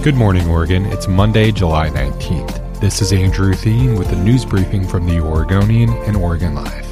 Good morning, Oregon. It's Monday, July 19th. This is Andrew Theen with a news briefing from the Oregonian and Oregon Live.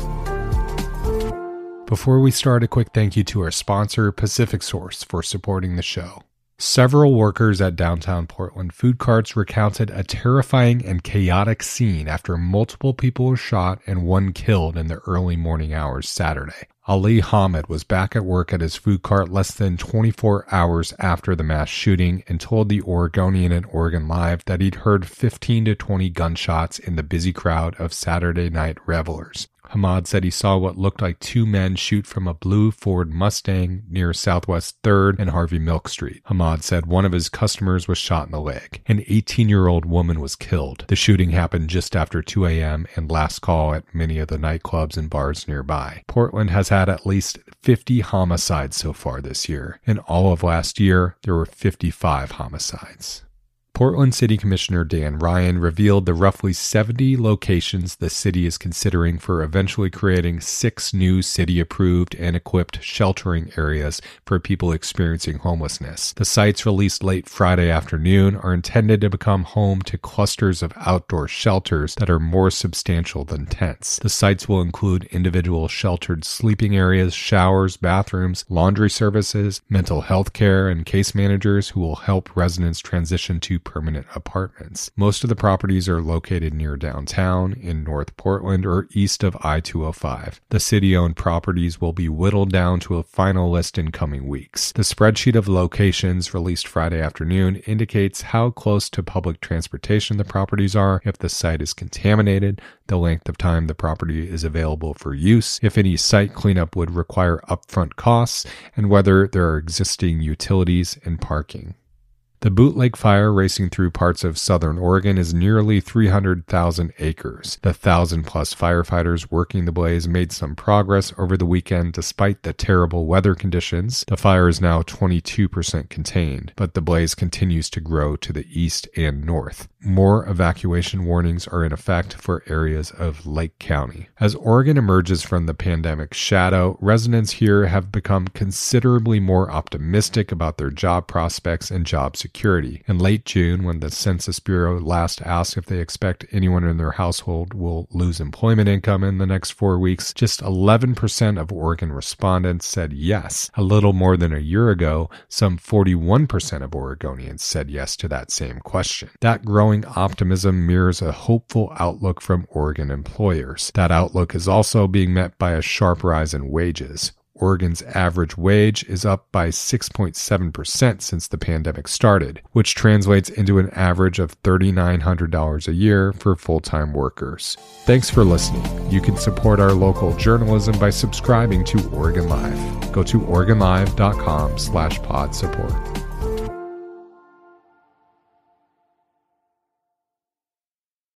Before we start, a quick thank you to our sponsor, Pacific Source, for supporting the show. Several workers at downtown Portland food carts recounted a terrifying and chaotic scene after multiple people were shot and one killed in the early morning hours Saturday. Ali Hamid was back at work at his food cart less than 24 hours after the mass shooting and told the Oregonian and Oregon Live that he'd heard 15 to 20 gunshots in the busy crowd of Saturday night revelers. Hamid said he saw what looked like two men shoot from a blue Ford Mustang near Southwest 3rd and Harvey Milk Street. Hamad said one of his customers was shot in the leg. An 18 year old woman was killed. The shooting happened just after 2 a.m. and last call at many of the nightclubs and bars nearby. Portland has had at least 50 homicides so far this year. In all of last year, there were 55 homicides. Portland City Commissioner Dan Ryan revealed the roughly 70 locations the city is considering for eventually creating six new city approved and equipped sheltering areas for people experiencing homelessness. The sites released late Friday afternoon are intended to become home to clusters of outdoor shelters that are more substantial than tents. The sites will include individual sheltered sleeping areas, showers, bathrooms, laundry services, mental health care, and case managers who will help residents transition to permanent apartments. Most of the properties are located near downtown, in North Portland, or east of I 205. The city owned properties will be whittled down to a final list in coming weeks. The spreadsheet of locations released Friday afternoon indicates how close to public transportation the properties are, if the site is contaminated, the length of time the property is available for use, if any site cleanup would require upfront costs, and whether there are existing utilities and parking. The bootleg fire racing through parts of southern Oregon is nearly 300,000 acres. The thousand plus firefighters working the blaze made some progress over the weekend despite the terrible weather conditions. The fire is now 22% contained, but the blaze continues to grow to the east and north. More evacuation warnings are in effect for areas of Lake County. As Oregon emerges from the pandemic shadow, residents here have become considerably more optimistic about their job prospects and job security security. In late June, when the Census Bureau last asked if they expect anyone in their household will lose employment income in the next four weeks, just 11% of Oregon respondents said yes. A little more than a year ago, some 41% of Oregonians said yes to that same question. That growing optimism mirrors a hopeful outlook from Oregon employers. That outlook is also being met by a sharp rise in wages. Oregon's average wage is up by 6.7% since the pandemic started, which translates into an average of $3,900 a year for full time workers. Thanks for listening. You can support our local journalism by subscribing to Oregon Live. Go to OregonLive.com slash pod support.